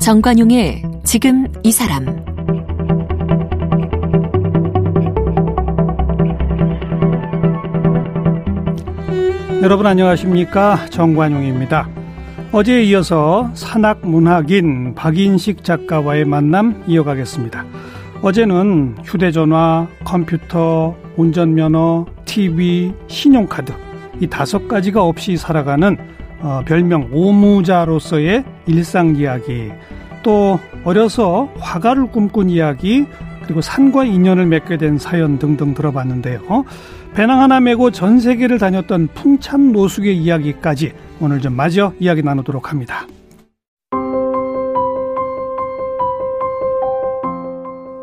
정관용의 지금 이 사람 여러분 안녕하십니까 정관용입니다. 어제에 이어서 산악문학인 박인식 작가와의 만남 이어가겠습니다. 어제는 휴대전화, 컴퓨터, 운전면허, TV, 신용카드 이 다섯 가지가 없이 살아가는 어, 별명 오무자로서의 일상 이야기 또 어려서 화가를 꿈꾼 이야기 그리고 산과 인연을 맺게 된 사연 등등 들어봤는데요. 배낭 하나 메고 전 세계를 다녔던 풍찬 노숙의 이야기까지 오늘 좀 마저 이야기 나누도록 합니다.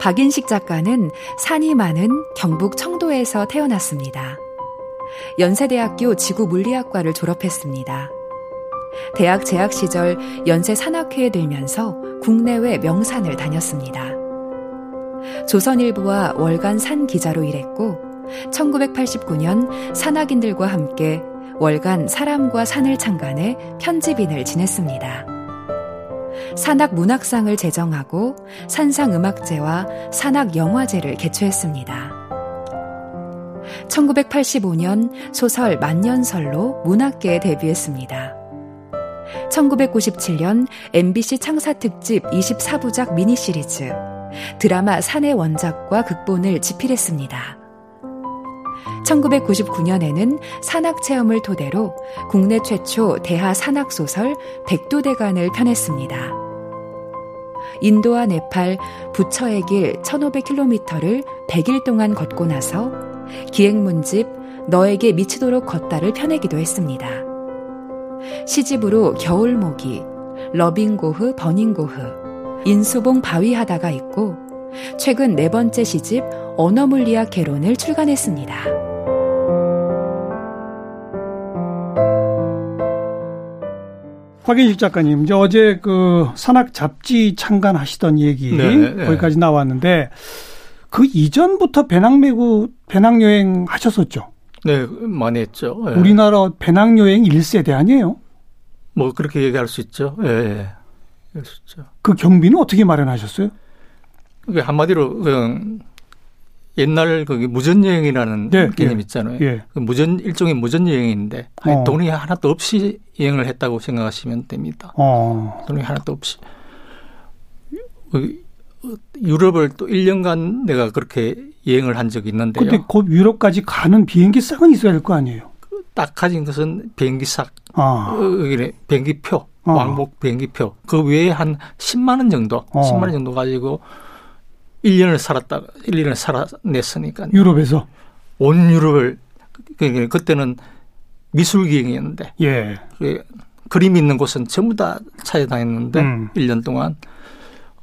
박인식 작가는 산이 많은 경북 청도에서 태어났습니다. 연세대학교 지구물리학과를 졸업했습니다. 대학 재학 시절 연세 산악회에 들면서 국내외 명산을 다녔습니다. 조선일보와 월간 산 기자로 일했고 1989년 산악인들과 함께 월간 사람과 산을 창간해 편집인을 지냈습니다. 산악 문학상을 제정하고 산상 음악제와 산악 영화제를 개최했습니다. 1985년 소설 만년설로 문학계에 데뷔했습니다. 1997년 MBC 창사 특집 24부작 미니 시리즈 드라마 산의 원작과 극본을 집필했습니다. 1999년에는 산악 체험을 토대로 국내 최초 대하 산악 소설 백두대간을 펴냈습니다. 인도와 네팔, 부처의 길 1500km를 100일 동안 걷고 나서 기행문집 너에게 미치도록 걷다를 펴내기도 했습니다. 시집으로 겨울모기, 러빙고흐, 버닝고흐, 인수봉 바위하다가 있고 최근 네 번째 시집 언어물리학 개론을 출간했습니다. 박인식 작가님, 이제 어제 그 산악 잡지 창간하시던 얘기 네, 네. 거기까지 나왔는데 그 이전부터 배낭 메고 배낭 여행 하셨었죠? 네, 많이 했죠. 네. 우리나라 배낭 여행 1세대 아니에요? 뭐 그렇게 얘기할 수 있죠. 예. 네. 그 경비는 어떻게 마련하셨어요? 그게 한마디로 그냥 옛날 거기 무전 여행이라는 네, 개념 예, 있잖아요. 예. 그 무전 일종의 무전 여행인데 어. 돈이 하나도 없이 여행을 했다고 생각하시면 됩니다. 어. 돈이 하나도 없이 그 유럽을 또 1년간 내가 그렇게 여행을 한 적이 있는데요. 근데 곧 유럽까지 가는 비행기 싹은 있어야 될거 아니에요? 딱 가진 것은 비행기 싹, 아. 어, 비행기표, 아. 왕복 비행기 표. 그 외에 한 10만 원 정도, 어. 10만 원 정도 가지고 1년을 살았다, 1년을 살아냈으니까. 유럽에서? 온 유럽을, 그, 그때는 미술 기행이었는데. 예. 그 그림 있는 곳은 전부 다 찾아다녔는데, 음. 1년 동안.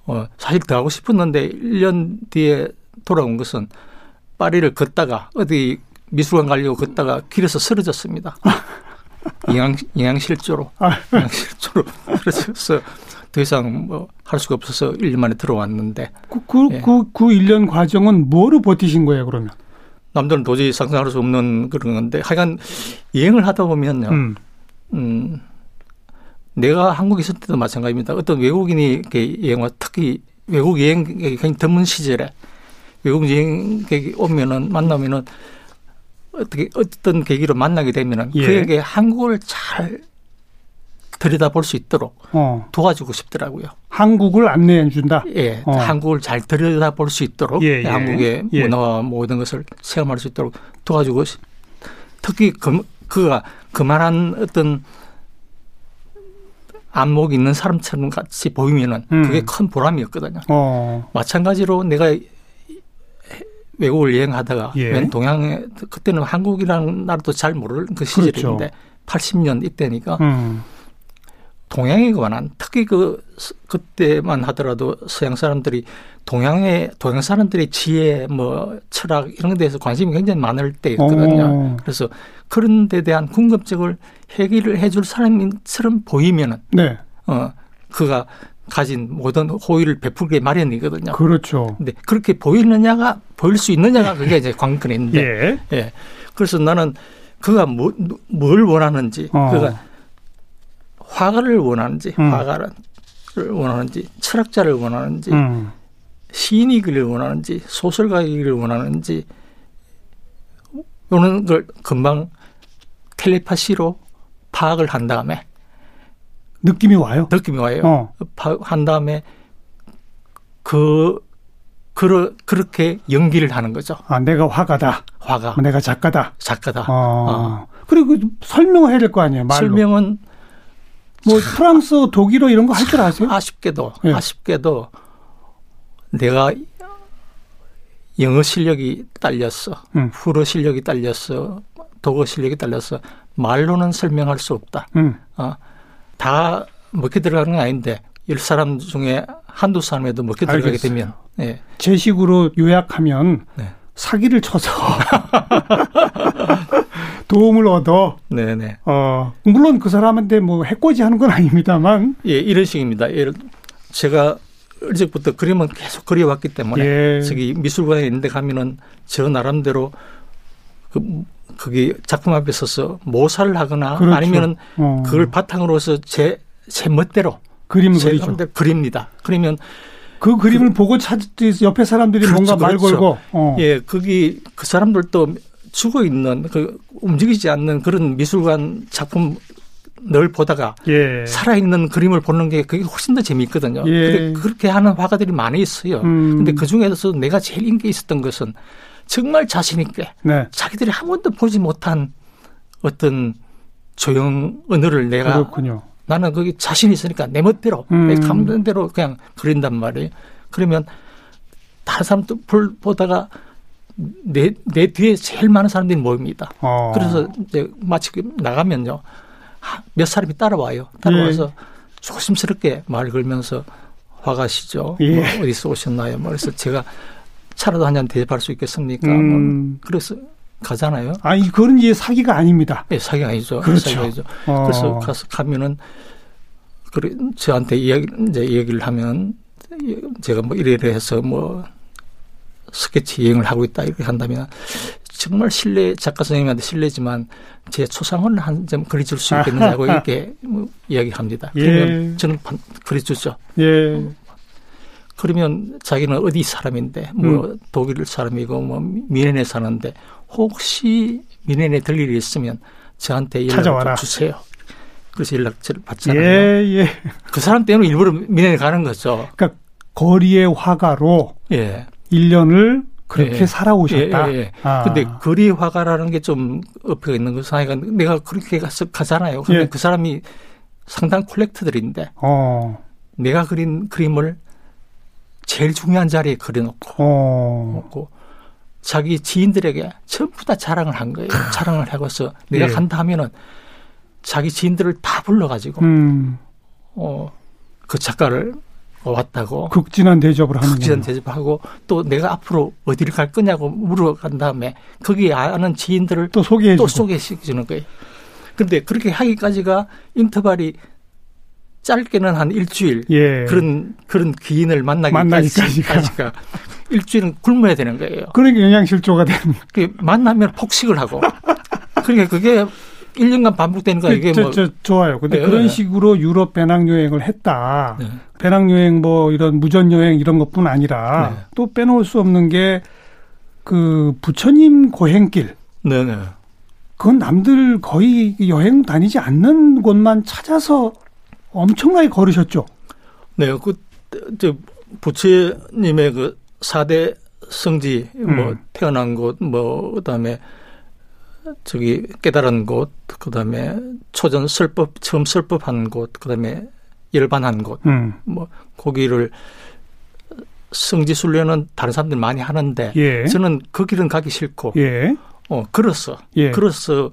어, 사실 더 하고 싶었는데, 1년 뒤에 돌아온 것은 파리를 걷다가 어디 미술관 가려고 걷다가 길에서 쓰러졌습니다. 영양, 영양실조로. 아. 영양실조로 쓰러져서 더 이상 뭐 할 수가 없어서 1년 만에 들어왔는데. 그, 그, 예. 그, 그 1년 과정은 뭐로 버티신 거예요, 그러면? 남들은 도저히 상상할 수 없는 그런 건데 하여간 여행을 하다 보면요. 음. 음 내가 한국에 있을 때도 마찬가지입니다. 어떤 외국인이 이렇게 여행와 특히 외국 여행객이 굉장히 드문 시절에 외국 여행객이 오면은 만나면은 어떻게 어떤 계기로 만나게 되면은 예. 그에게 한국을 잘 들여다볼 수 있도록 어. 도와주고 싶더라고요. 한국을 안내해 준다. 예, 어. 한국을 잘 들여다볼 수 있도록 예, 예. 한국의 예. 문화와 모든 것을 체험할 수 있도록 도와주고 싶. 특히 그, 그가 그만한 어떤 안목 있는 사람처럼 같이 보이면은 음. 그게 큰 보람이었거든요. 어. 마찬가지로 내가 외국을 여행하다가 예. 동양에 그때는 한국이라는 나라도 잘 모르는 그 시절인데 그렇죠. 80년 이때니까 음. 동양에 관한 특히 그 그때만 하더라도 서양 사람들이 동양의 동양 사람들의 지혜 뭐 철학 이런 데 대해서 관심이 굉장히 많을 때였거든요. 오. 그래서 그런 데 대한 궁금증을 해결을 해줄 사람처럼 보이면은 네. 어 그가 가진 모든 호의를 베풀게 마련이거든요. 그렇죠. 근데 그렇게 보이느냐가 보일 수 있느냐가 그게 이제 관건인데. 예. 예. 그래서 나는 그가 뭐, 뭘 원하는지, 어. 그가 화가를 원하는지, 음. 화가를 원하는지, 철학자를 원하는지, 음. 시인이기를 원하는지, 소설가이기를 원하는지, 이런 걸 금방 텔레파시로 파악을 한 다음에 느낌이 와요. 느낌이 와요. 어. 한 다음에 그 그러, 그렇게 연기를 하는 거죠. 아, 내가 화가다. 화가. 내가 작가다. 작가다. 어. 어. 그리고 설명을 해야 될 거 아니에요, 말로. 설명은 뭐 프랑스, 독일어 이런 거 할 줄 아세요? 아쉽게도 네. 아쉽게도 내가 영어 실력이 딸렸어. 음. 불어 실력이 딸렸어. 독어 실력이 딸렸어. 말로는 설명할 수 없다. 음. 어, 다 먹혀 들어가는 건 아닌데 열 사람 중에 한두 사람에도 먹혀 들어가게 알겠어요. 되면 예. 제 식으로 요약하면 네. 사기를 쳐서 도움을 얻어. 네네. 네. 어 물론 그 사람한테 뭐 해코지 하는 건 아닙니다만. 예, 이런 식입니다. 예를 제가 일찍부터 그림은 계속 그려왔기 때문에 예. 저기 미술관에 있는데 가면은 저 나름대로 그 그게 작품 앞에 서서 모사를 하거나 그렇죠. 아니면은 어. 그걸 바탕으로서 제, 제 멋대로 그림을 그리죠. 그립니다. 그러면 그 그림을 그, 보고 찾 옆에 사람들이 그렇죠, 뭔가 말 그렇죠. 걸고 어. 예 거기 그 사람들도 죽어 있는 그 움직이지 않는 그런 미술관 작품 늘 보다가 예. 살아있는 그림을 보는 게 그게 훨씬 더 재미있거든요. 예. 근데 그렇게 하는 화가들이 많이 있어요. 음. 근데 그 중에서 내가 제일 인기 있었던 것은 정말 자신 있게 네. 자기들이 한 번도 보지 못한 어떤 조형 언어를 내가 그렇군요. 나는 거기 자신 있으니까 내 멋대로 음. 내 감정 대로 그냥 그린단 말이에요. 그러면 다른 사람도 볼 보다가 내, 내 뒤에 제일 많은 사람들이 모입니다. 어. 그래서 이제 마치 그 나가면요. 몇 사람이 따라와요. 따라와서 예. 조심스럽게 말 걸면서 화가시죠. 예. 뭐 어디서 오셨나요? 뭐 그래서 제가 차라도 한 잔 대접할 수 있겠습니까? 뭐 음. 뭐 그래서 가잖아요. 아니 그런 이제 사기가 아닙니다. 네, 사기가 아니죠. 그렇죠. 사기가 아니죠. 어. 그래서 가서 가면은 그래 저한테 이야기 이제 얘기를 하면 제가 뭐 이래이래 해서 뭐 스케치 여행을 하고 있다 이렇게 한다면 정말 실례 작가 선생님한테 실례지만 제 초상을 한점 그려줄 수 있겠느냐고 이렇게 뭐 이야기합니다. 예. 그러면 저는 그려주죠. 예. 그러면 자기는 어디 사람인데 뭐 음. 독일 사람이고 뭐 미네네 사는데 혹시 미네네 들 일이 있으면 저한테 연락 주세요. 그래서 연락처를 받잖아요. 예, 예. 그 사람 때문에 일부러 미네네 가는 거죠. 그러니까 거리의 화가로 예. 1년을 그렇게 예. 살아오셨다. 예, 예, 예. 아. 근데 거리 화가라는 게 좀 엎여 있는 거 사이가 내가 그렇게 가서 가잖아요. 그러면 예. 그 사람이 상당 콜렉터들인데 어. 내가 그린 그림을 제일 중요한 자리에 그려놓고 어. 자기 지인들에게 전부 다 자랑을 한 거예요. 자랑을 하고서 내가 예. 간다 하면은 자기 지인들을 다 불러가지고 음. 어그 작가를 왔다고 극진한 대접을 하는 극진한 대접하고 또 내가 앞으로 어디를 갈 거냐고 물어간 다음에 거기 아는 지인들을 또 소개해 또 소개해 주는 거예요. 그런데 그렇게 하기까지가 인터벌이 짧게는 한 일주일 예. 그런 그런 기인을 만나기까지가 일주일은 굶어야 되는 거예요. 그러니까 영양실조가 되는. 그 만나면 폭식을 하고 그러니까 그게 1년간 반복되는 거 그, 이게 뭐 저, 좋아요. 근데 네. 그런 식으로 유럽 배낭 여행을 했다. 네. 배낭 여행 뭐 이런 무전 여행 이런 것뿐 아니라 네. 또 빼놓을 수 없는 게 그 부처님 고행길. 네, 네. 그건 남들 거의 여행 다니지 않는 곳만 찾아서 엄청나게 걸으셨죠. 네, 그, 저, 부처님의 그 4대 성지, 뭐 음. 뭐, 태어난 곳, 뭐, 그 다음에, 저기, 깨달은 곳, 그 다음에, 초전 설법, 처음 설법한 곳, 그 다음에, 열반한 곳, 음. 뭐, 거기를 성지 순례는 다른 사람들 많이 하는데, 예. 저는 그 길은 가기 싫고, 예. 어, 걸었어. 예. 걸어서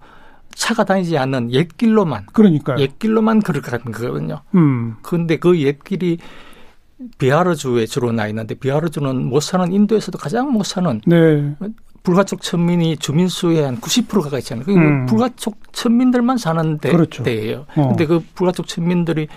차가 다니지 않는 옛 길로만 그러니까 옛 길로만 걸어가는 거거든요. 음. 그런데 그 옛 길이 비하르주에 주로 나 있는데 비하르주는 못 사는 인도에서도 가장 못 사는 네. 불가촉 천민이 주민 수의 한 90%가 있잖아요. 그 음. 불가촉 천민들만 사는 데, 그렇죠. 데예요. 어. 근데 그 불가촉 천민들이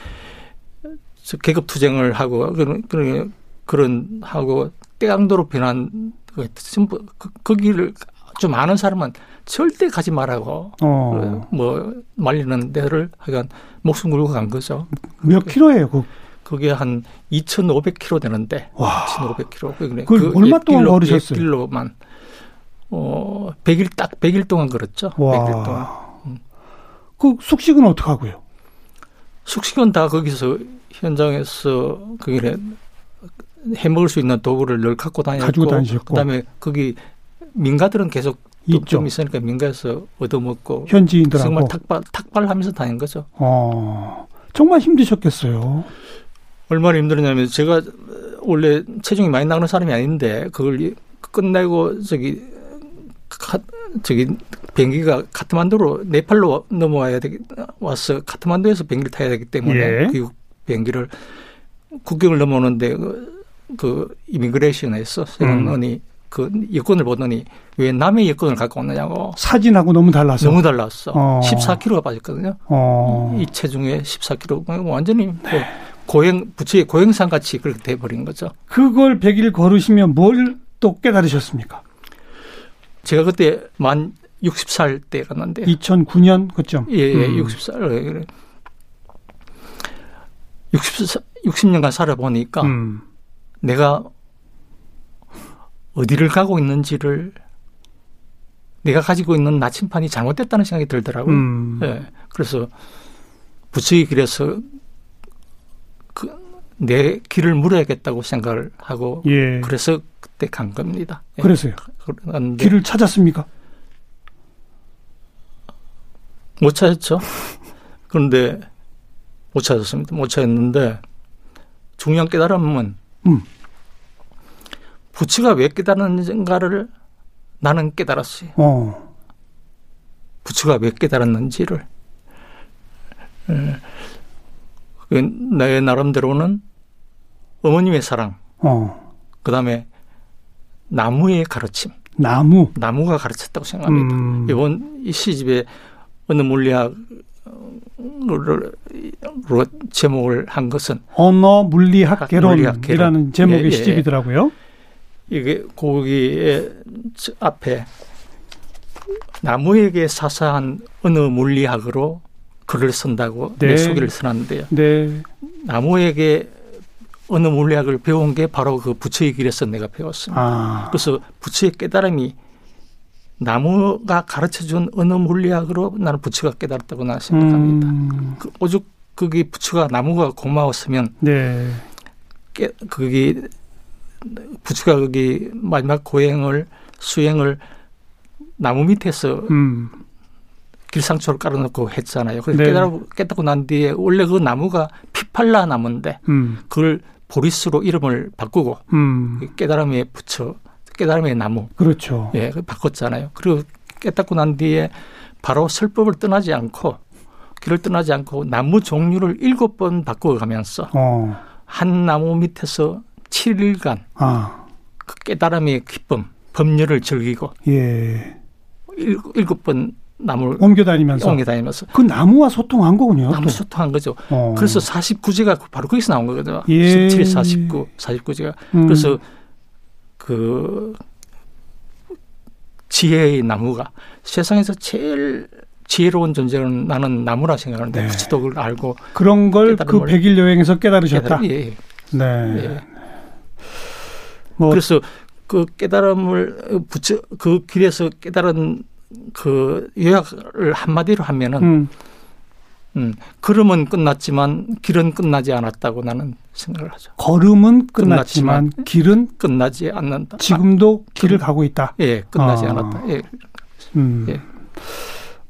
계급 투쟁을 하고 그런 그런 그런 하고 태양도로 변한 그 전부 그, 거기를 좀 아는 사람은 절대 가지 말라고 어. 뭐 말리는 데를 하여간 목숨 걸고 간 거죠. 몇 킬로예요, 그? 그게 한 2,500킬로 되는데. 와. 2,500킬로. 그, 그 얼마 동안 걸으셨어요? 길로만 어, 100일 딱 100일 동안 걸었죠. 와. 100일 동안. 음. 그 숙식은 어떻게 하고요? 숙식은 다 거기서 현장에서 그게 해 먹을 수 있는 도구를 늘 갖고 다녔고 가지고 다니셨고 그다음에 거기 민가들은 계속 좀 있으니까 민가에서 얻어먹고 현지인들하고 정말 탁발 탁발하면서 다닌 거죠. 어, 정말 힘드셨겠어요. 얼마나 힘들었냐면 제가 원래 체중이 많이 나가는 사람이 아닌데 그걸 끝내고 저기 카, 저기 비행기가 카트만두로 네팔로 넘어와야 되기 와서 카트만두에서 비행기를 타야 되기 때문에 예. 그 비행기를 국경을 넘어오는데 그, 그 이미그레이션에서 세련원이 음. 그 여권을 보더니 왜 남의 여권을 갖고 왔느냐고. 사진하고 너무 달라서. 너무 달랐어. 어. 14kg가 빠졌거든요. 어. 이 체중에 14kg. 완전히 뭐 고행, 부처의 고행상 같이 그렇게 돼버린 거죠. 그걸 100일 걸으시면 뭘 또 깨달으셨습니까? 제가 그때 만 60살 때 갔는데. 2009년 그쯤? 예, 예, 음. 60살. 60, 60년간 살아보니까 음. 내가 어디를 가고 있는지를 내가 가지고 있는 나침판이 잘못됐다는 생각이 들더라고요. 음. 예. 그래서 부처의 길에서 그 내 길을 물어야겠다고 생각을 하고 예. 그래서 그때 간 겁니다. 예. 그래서요. 그런데 길을 찾았습니까? 못 찾았죠. 그런데 못 찾았습니다. 못 찾았는데 중요한 깨달음은 음. 부처가 왜 깨달았는가를 나는 깨달았어요. 어. 부처가 왜 깨달았는지를. 예. 그 나의 나름대로는 어머님의 사랑, 어. 그 다음에 나무의 가르침. 나무? 나무가 가르쳤다고 생각합니다. 음. 이번 이 시집에 어느 물리학 로 제목을 한 것은 언어 물리학 개론이라는 제목의 예, 예. 시집이더라고요. 이게 거기에 앞에 나무에게 사사한 어느 물리학으로 글을 쓴다고 네. 내 소개를 써놨는데요. 네. 나무에게 어느 물리학을 배운 게 바로 그 부처의 길에서 내가 배웠습니다. 아. 그래서 부처의 깨달음이 나무가 가르쳐준 어느 물리학으로 나는 부처가 깨달았다고 나는 생각합니다. 음. 그 오죽 그게 부처가 나무가 고마웠으면 네. 깨, 그게 부처가 거기 마지막 고행을 수행을 나무 밑에서 음. 길상초를 깔아놓고 했잖아요. 그래서 네. 깨달고, 깨닫고 난 뒤에 원래 그 나무가 피팔라 나무인데 음. 그걸 보리스로 이름을 바꾸고 음. 깨달음의 부처, 깨달음의 나무. 그렇죠. 예, 바꿨잖아요. 그리고 깨닫고 난 뒤에 바로 설법을 떠나지 않고 길을 떠나지 않고 나무 종류를 일곱 번 바꿔가면서 어. 한 나무 밑에서 7일간 아. 그 깨달음의 기쁨, 법률을 즐기고 예. 일곱 번 나무를 옮겨 다니면서 옮겨 다니면서 그 나무와 소통한 거군요. 나무 소통한 거죠. 어. 그래서 49제가 바로 거기서 나온 거거든요. 예. 17, 49, 49제가 음. 그래서 그 지혜의 나무가 세상에서 제일 지혜로운 존재는 나는 나무라 생각하는데 네. 그치도 그걸 알고 그런 걸그 100일 여행에서 깨달으셨다. 깨달음, 예. 네. 예. 뭐 그래서 그 깨달음을 붙여 그 길에서 깨달은 그 요약을 한마디로 하면은 음. 음, 걸음은 끝났지만 길은 끝나지 않았다고 나는 생각을 하죠. 걸음은 끝났지만, 끝났지만 길은 끝나지 않는다. 지금도 아, 길을 가고 있다. 예, 끝나지 아. 않았다. 예. 음. 예.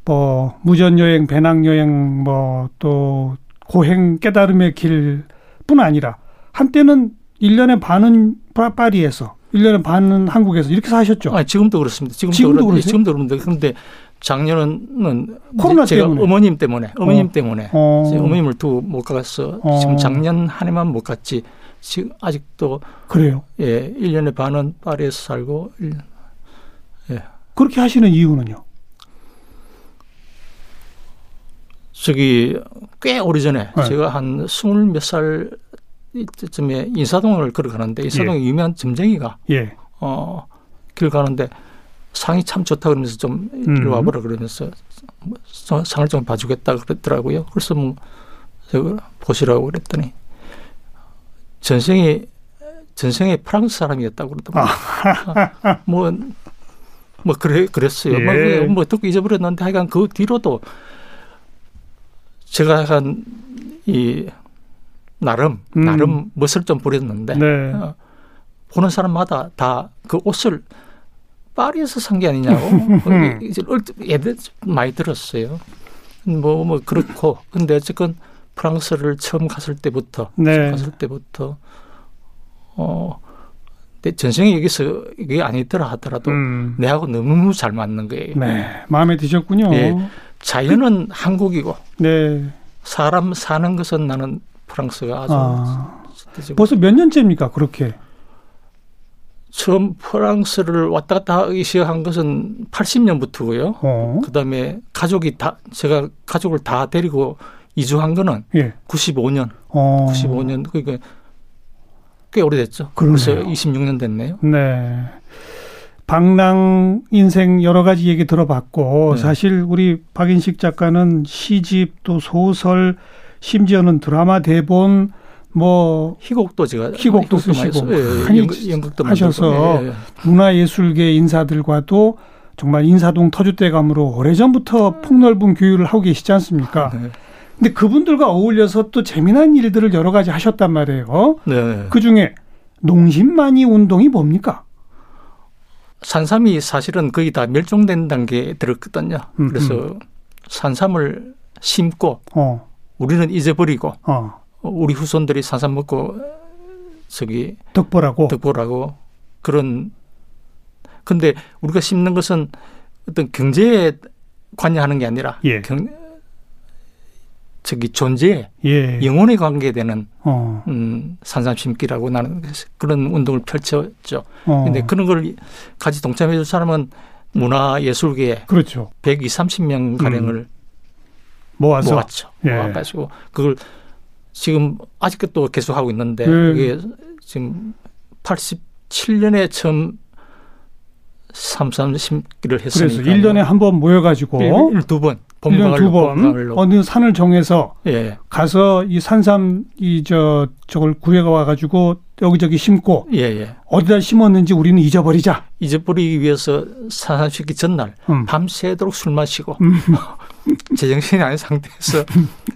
뭐 무전 여행, 배낭 여행, 뭐 또 고행 깨달음의 길뿐 아니라 한때는 1년에 반은 파리에서 1년에 반은 한국에서 이렇게 사셨죠? 아, 지금도 그렇습니다. 지금도, 지금도 그렇, 지금도 그런데 그런데 작년은 코로나 제가 때문에. 어머님 때문에 어머님 어. 때문에 어. 어머님을 두고 못 가서 어. 지금 작년 한 해만 못 갔지 지금 아직도 그래요. 예, 1년에 반은 파리에서 살고 예. 그렇게 하시는 이유는요? 저기 꽤 오래전에 네. 제가 한 스물 몇 살 이쯤에 인사동을 걸어가는데 인사동에 예. 유명한 점쟁이가 예. 어, 길 가는데 상이 참 좋다 그러면서 좀 음. 이리 와보라 그러면서 뭐 상을 좀 봐주겠다 그랬더라고요. 그래서 뭐 보시라고 그랬더니 전생에 전생에 프랑스 사람이었다고 그러더라고요. 아. 뭐, 뭐, 그래, 그랬어요. 뭐, 예. 뭐, 뭐, 듣고 잊어버렸는데 하여간 그 뒤로도 제가 약간 이 나름 음. 나름 멋을 좀 부렸는데 네. 어, 보는 사람마다 다 그 옷을 파리에서 산 게 아니냐고 이제 애들 많이 들었어요. 뭐뭐 뭐 그렇고 근데 어쨌건 프랑스를 처음 갔을 때부터 네. 갔을 때부터 어. 내 전생에 여기서 이게 아니더라 하더라도 음. 내하고 너무 잘 맞는 거예요. 네, 마음에 드셨군요. 예, 자연은 한국이고, 네. 사람 사는 것은 나는 프랑스가 아주 아, 벌써 몇 년째입니까 그렇게? 처음 프랑스를 왔다 갔다 하기 시작한 것은 80년부터고요. 어. 그다음에 가족이 다 제가 가족을 다 데리고 이주한 거는 예. 95년. 어. 95년 그러니까 꽤 오래됐죠. 그러네요. 벌써 26년 됐네요. 네. 방랑 인생 여러 가지 얘기 들어봤고 네. 사실 우리 박인식 작가는 시집 또 소설 심지어는 드라마 대본 뭐 희곡도 제가 희곡도 쓰시고 많이 예, 연극도 하셔서 예, 예. 문화예술계 인사들과도 정말 인사동 터줏대감으로 오래전부터 폭넓은 교류를 하고 계시지 않습니까? 네. 근데 그분들과 어울려서 또 재미난 일들을 여러 가지 하셨단 말이에요. 네. 그 중에 농심만이 운동이 뭡니까? 산삼이 사실은 거의 다 멸종된 단계에 들었거든요. 음, 그래서 음. 산삼을 심고 어. 우리는 잊어버리고 어. 우리 후손들이 산삼 먹고 저기 덕보라고 덕보라고 그런 근데 우리가 심는 것은 어떤 경제에 관여하는 게 아니라 예. 경, 저기 존재 예. 영혼에 관계되는 어. 음, 산삼 심기라고 나는 그런 운동을 펼쳤죠. 어. 근데 그런 걸 같이 동참해 줄 사람은 문화 예술계 그렇죠. 120, 30명 가량을 음. 모아서 모았죠. 예. 모아가지고 그걸 지금 아직도 또 계속 하고 있는데 예. 이게 지금 87년에 처음 삼삼 심기를 했으니까. 그래서 1년에 한 번 모여가지고 두 번. 1년 두번 어느 산을 정해서 예. 가서 이 산삼 이 저 저걸 구해가 와가지고 여기저기 심고 예예. 예. 어디다 심었는지 우리는 잊어버리자. 잊어버리기 위해서 산삼 심기 전날 음. 밤새도록 술 마시고 음. 제정신이 아닌 상태에서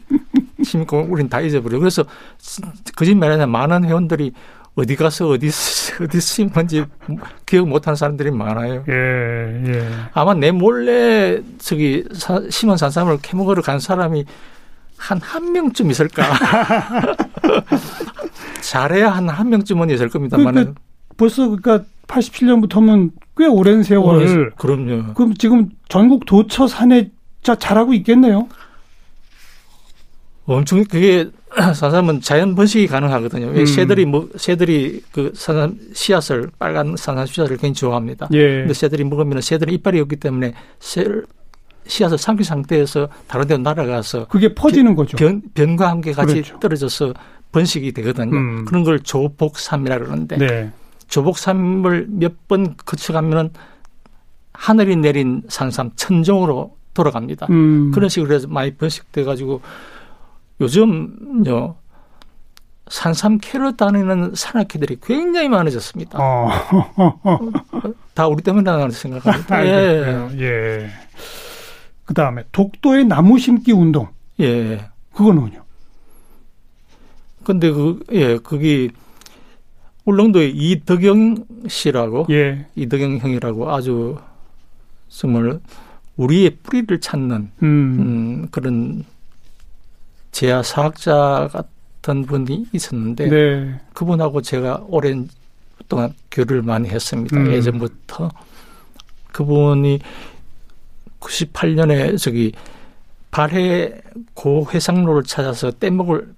심고 우린 다 잊어버려. 그래서 거짓말하냐 많은 회원들이 어디 가서 어디 어디 심은지 기억 못하는 사람들이 많아요. 예, 예. 아마 내 몰래 저기 사, 심은 산삼을 캐먹으러 간 사람이 한 한 명쯤 있을까. 잘해야 한 한 명쯤은 있을 겁니다만. 그, 그, 벌써 그러니까 87년부터면 꽤 오랜 세월을. 그럼요. 그럼 지금 전국 도처 산에 잘하고 있겠네요. 엄청 그게 산삼은 자연 번식이 가능하거든요. 왜 음. 새들이 뭐 새들이 그 산삼 씨앗을 빨간 산삼 씨앗을 굉장히 좋아합니다. 예. 근데 새들이 먹으면 새들은 이빨이 없기 때문에 새 씨앗을 삼킨 상태에서 다른 데로 날아가서 그게 퍼지는 거죠. 변, 변과 함께 같이 그렇죠. 떨어져서 번식이 되거든요. 음. 그런 걸 조복삼이라 그러는데 네. 조복삼을 몇 번 거쳐가면은 하늘이 내린 산삼 천종으로 돌아갑니다. 음. 그런 식으로 해서 많이 번식돼 가지고 요즘요 산삼 캐러 다니는 산악회들이 굉장히 많아졌습니다. 어. 다 우리 때문이라는 생각합니다. 예. 예. 그 다음에 독도의 나무 심기 운동. 예. 그거는요? 근데 그, 예, 그게 울릉도의 이덕영 씨라고. 예. 이덕영 형이라고 아주 정말 우리의 뿌리를 찾는 음. 음 그런 제야 사학자 같은 분이 있었는데 네. 그분하고 제가 오랜 동안 교류를 많이 했습니다. 음. 예전부터 그분이 98년에 저기 발해 고해상로를 찾아서 뗏목을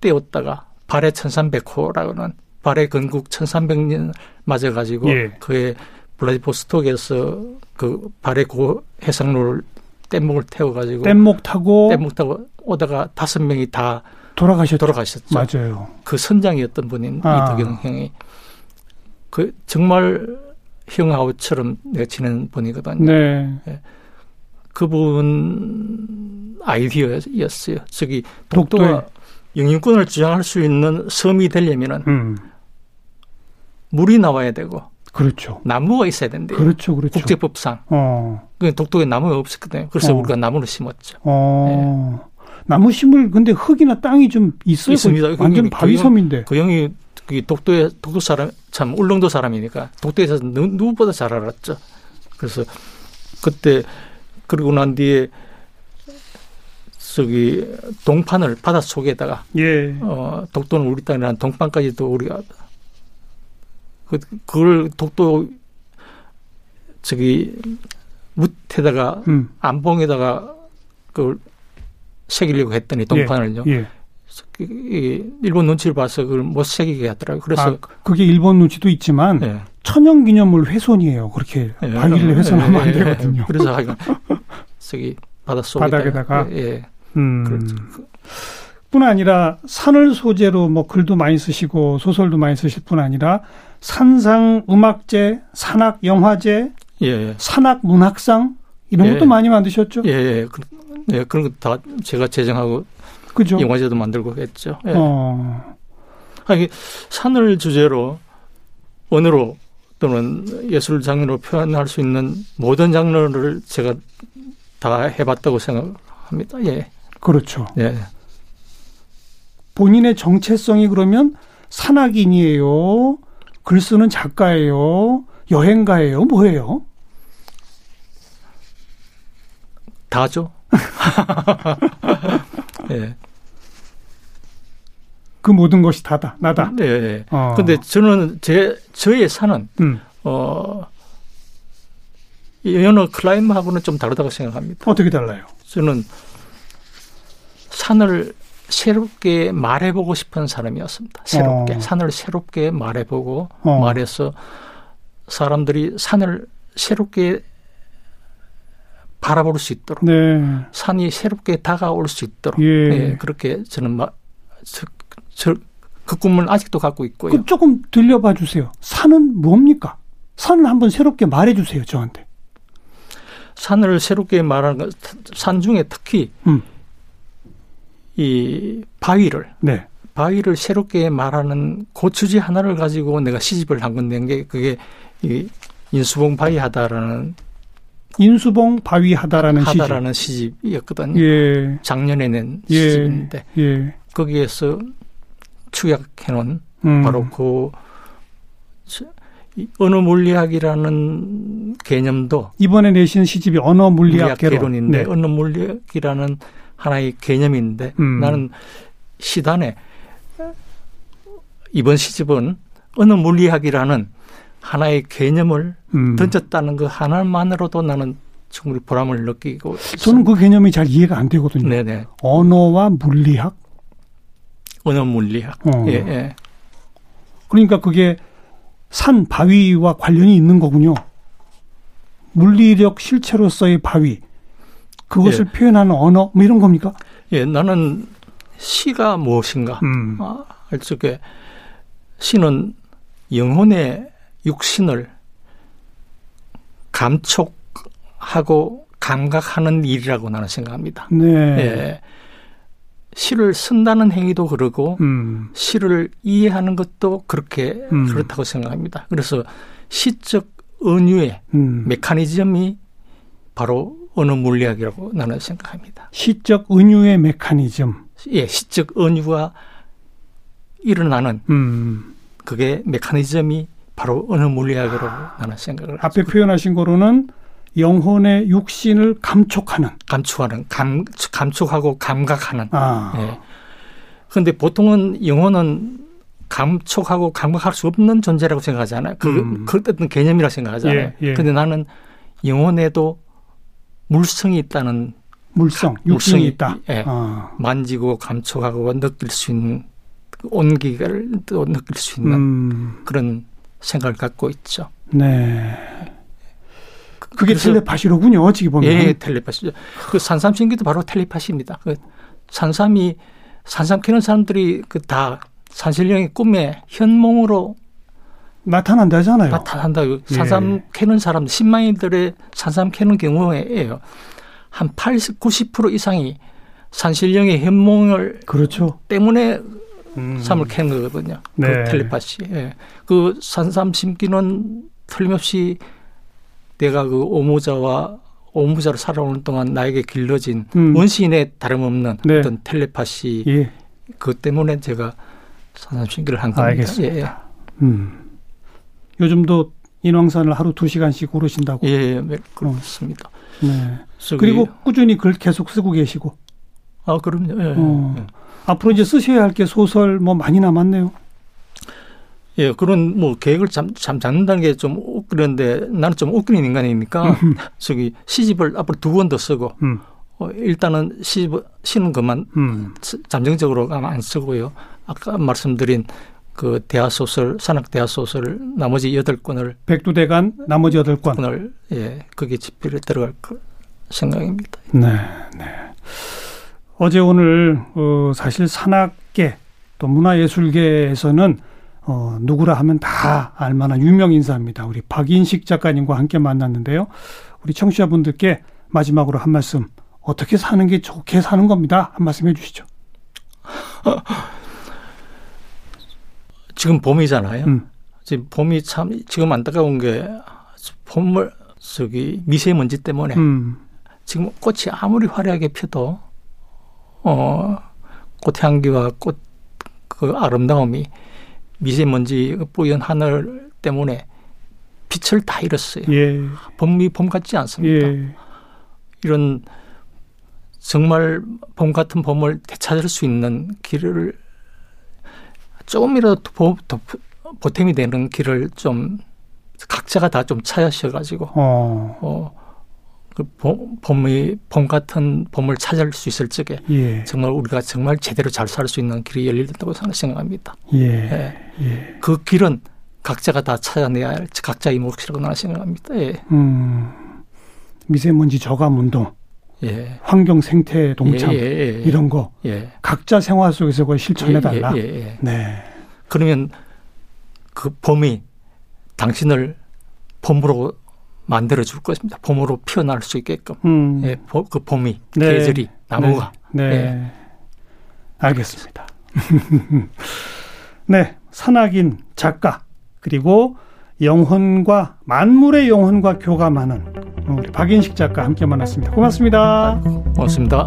떼었다가 발해 1300호라고 는 발해 건국 1300년 맞아가지고 예. 그의 블라디보스톡에서 그 발해 고해상로를 뗏목을 태워가지고 뗏목 타고 뗏목 타고 오다가 다섯 명이 다 돌아가셨죠. 돌아가셨죠. 맞아요. 그 선장이었던 분인 아. 이덕영 형이 그 정말 형하우처럼 내가 지낸 분이거든요. 네. 예. 그분 아이디어였어요. 저기 독도가 영유권을 주장할 수 있는 섬이 되려면은 음. 물이 나와야 되고 그렇죠. 나무가 있어야 된대요. 그렇죠, 그렇죠. 국제법상. 어. 그 독도에 나무가 없었거든요. 그래서 어. 우리가 나무를 심었죠. 어. 네. 나무 심을 근데 흙이나 땅이 좀 있어요. 있습니다. 완전 그 바위섬인데. 그 형이 그 독도에 독도 사람 참 울릉도 사람이니까 독도에서 누, 누구보다 잘 알았죠. 그래서 그때 그러고 난 뒤에 저기 동판을 바닷 속에다가 예. 어 독도는 우리 땅이라는 동판까지도 우리가 그 그걸 독도 저기 무태다가 음. 안봉에다가 그걸 새기려고 했더니 동판을요. 예. 예. 일본 눈치를 봐서 그걸 못 새기게 하더라고요. 그래서 아, 그게 일본 눈치도 있지만 예. 천연 기념물 훼손이에요. 그렇게 예. 바위를 훼손하면 안 예. 되거든요. 그래서 하여간 저기 바닷속에 바닥에다가 예. 음. 그렇죠. 뿐 아니라 산을 소재로 뭐 글도 많이 쓰시고 소설도 많이 쓰실 뿐 아니라 산상 음악제, 산악 영화제, 예. 산악 문학상 이런 예. 것도 많이 만드셨죠? 예, 예. 그, 예, 그런 거 다 제가 제정하고 그죠? 영화제도 만들고 했죠. 예. 어. 아니, 산을 주제로 언어로 또는 예술 장르로 표현할 수 있는 모든 장르를 제가 다 해봤다고 생각합니다. 예. 그렇죠. 예. 본인의 정체성이 그러면 산악인이에요. 글 쓰는 작가예요. 여행가예요. 뭐예요? 다죠. 예. 그 모든 것이 다다, 나다. 네. 네. 어. 근데 저는 제, 저의 산은, 음. 어, 여느 클라이마하고는 좀 다르다고 생각합니다. 어떻게 달라요? 저는 산을 새롭게 말해보고 싶은 사람이었습니다. 새롭게. 어. 산을 새롭게 말해보고, 어. 말해서 사람들이 산을 새롭게 바라볼 수 있도록 네. 산이 새롭게 다가올 수 있도록 예. 예 그렇게 저는 막 저, 저, 그 꿈을 아직도 갖고 있고요. 그 조금 들려봐 주세요. 산은 뭡니까? 산을 한번 새롭게 말해 주세요, 저한테. 산을 새롭게 말하는 것, 산 중에 특히 음. 이 바위를 네. 바위를 새롭게 말하는 고추지 하나를 가지고 내가 시집을 한 건데 게 그게 이 인수봉 바위하다라는 인수봉 바위하다라는 하다라는 시집. 이었거든요 예. 작년에 낸 예. 시집인데 예. 거기에서 축약해 놓은 음. 바로 그 언어 물리학이라는 개념도 이번에 내신 시집이 언어 물리학, 개론. 인데 네. 언어 물리학이라는 하나의 개념인데 음. 나는 시단에 이번 시집은 언어 물리학이라는 하나의 개념을 음. 던졌다는 그 하나만으로도 나는 충분히 보람을 느끼고 저는 그 개념이 잘 이해가 안 되거든요. 네네. 언어와 물리학? 언어 물리학. 어. 예, 예. 그러니까 그게 산 바위와 관련이 있는 거군요. 물리력 실체로서의 바위. 그것을 예. 표현하는 언어 뭐 이런 겁니까? 예, 나는 시가 무엇인가? 음. 아, 할 적에 시는 영혼의 육신을 감촉하고 감각하는 일이라고 나는 생각합니다. 네. 예. 시를 쓴다는 행위도 그러고 음. 시를 이해하는 것도 그렇게 음. 그렇다고 생각합니다. 그래서 시적 은유의 음. 메커니즘이 바로 언어 물리학이라고 나는 생각합니다. 시적 은유의 메커니즘. 예, 시적 은유가 일어나는 음. 그게 메커니즘이 바로 어느 물리학으로 나는 생각을 앞에 표현하신 거로는 영혼의 육신을 감촉하는 감촉하는 감 감촉하고 감각하는 아. 예. 그런데 보통은 영혼은 감촉하고 감각할 수 없는 존재라고 생각하잖아요. 그, 음. 그 어떤 개념이라고 생각하잖아요. 예, 예. 근데 나는 영혼에도 물성이 있다는 물성, 육성이 있다. 예. 아. 만지고 감촉하고 느낄 수 있는 온기를 또 느낄 수 있는 음. 그런 생각을 갖고 있죠. 네. 그게 텔레파시로군요, 어찌 보면. 예, 텔레파시죠. 그 산삼신기도 바로 텔레파시입니다. 그 산삼이 산삼 캐는 사람들이 그 다 산신령의 꿈에 현몽으로 나타난다잖아요. 나타난다. 산삼 예. 캐는 사람 10만인들의 산삼 캐는 경우에요. 한 80, 90% 이상이 산신령의 현몽을 그렇죠. 때문에 음. 삼을 캐는 거거든요. 그 네. 그 텔레파시. 예. 그 산삼 심기는 틀림없이 내가 그 오모자와 오모자로 살아오는 동안 나에게 길러진 음. 원시인의 다름없는 네. 어떤 텔레파시 예. 그 때문에 제가 산삼 심기를 한 겁니다. 알겠습니다. 예. 음. 요즘도 인왕산을 하루 두 시간씩 오르신다고. 예, 예, 네, 그렇습니다. 어. 네. 그리고 꾸준히 글 계속 쓰고 계시고. 아, 그럼요. 예, 어. 예. 앞으로 이제 쓰셔야 할 게 소설 뭐 많이 남았네요. 예, 그런 뭐 계획을 참, 참 잡는다는 게 좀 그런데 나는 좀 웃기는 인간이니까 저기 시집을 앞으로 두번더 쓰고 음. 어, 일단은 시집 쉬는 것만 음. 잠정적으로 안 쓰고요. 아까 말씀드린 그 대하 소설 산악 대하 소설 나머지 여덟 권을 백두대간 나머지 여덟 권을 예 거기에 집필에 들어갈 생각입니다. 네, 네. 어제 오늘 어, 사실 산악계 또 문화예술계에서는 어, 누구라 하면 다 알만한 유명 인사입니다. 우리 박인식 작가님과 함께 만났는데요. 우리 청취자분들께 마지막으로 한 말씀 어떻게 사는 게 좋게 사는 겁니다. 한 말씀 해주시죠. 지금 봄이잖아요. 음. 지금 봄이 참 지금 안타까운 게 봄을 저기 미세먼지 때문에 음. 지금 꽃이 아무리 화려하게 펴도 어 꽃향기와 꽃 그 아름다움이 미세먼지 뿌연 하늘 때문에 빛을 다 잃었어요. 예. 봄이 봄 같지 않습니다. 예. 이런 정말 봄 같은 봄을 되찾을 수 있는 길을 조금이라도 보, 더, 보탬이 되는 길을 좀 각자가 다 좀 찾으셔가지고 어. 어. 그 봄, 봄이 봄 같은 봄을 찾을 수 있을 적에 예. 정말 우리가 정말 제대로 잘 살 수 있는 길이 열린다고 생각합니다. 예. 예. 예. 그 길은 각자가 다 찾아내야 할 각자의 몫이라고 나는 생각합니다. 예. 음, 미세먼지 저감 운동, 예. 환경 생태 동참 예, 예, 예, 이런 거 각자 생활 속에서 그걸 실천해 달라. 네. 그러면 그 봄이 당신을 봄으로 만들어 줄 것입니다. 봄으로 피어날 수 있게끔. 음. 예, 보, 그 봄이 네. 계절이 나무가. 네. 네. 예. 알겠습니다. 네, 산악인 작가 그리고 영혼과 만물의 영혼과 교감하는 우리 박인식 작가 함께 만났습니다. 고맙습니다. 고맙습니다.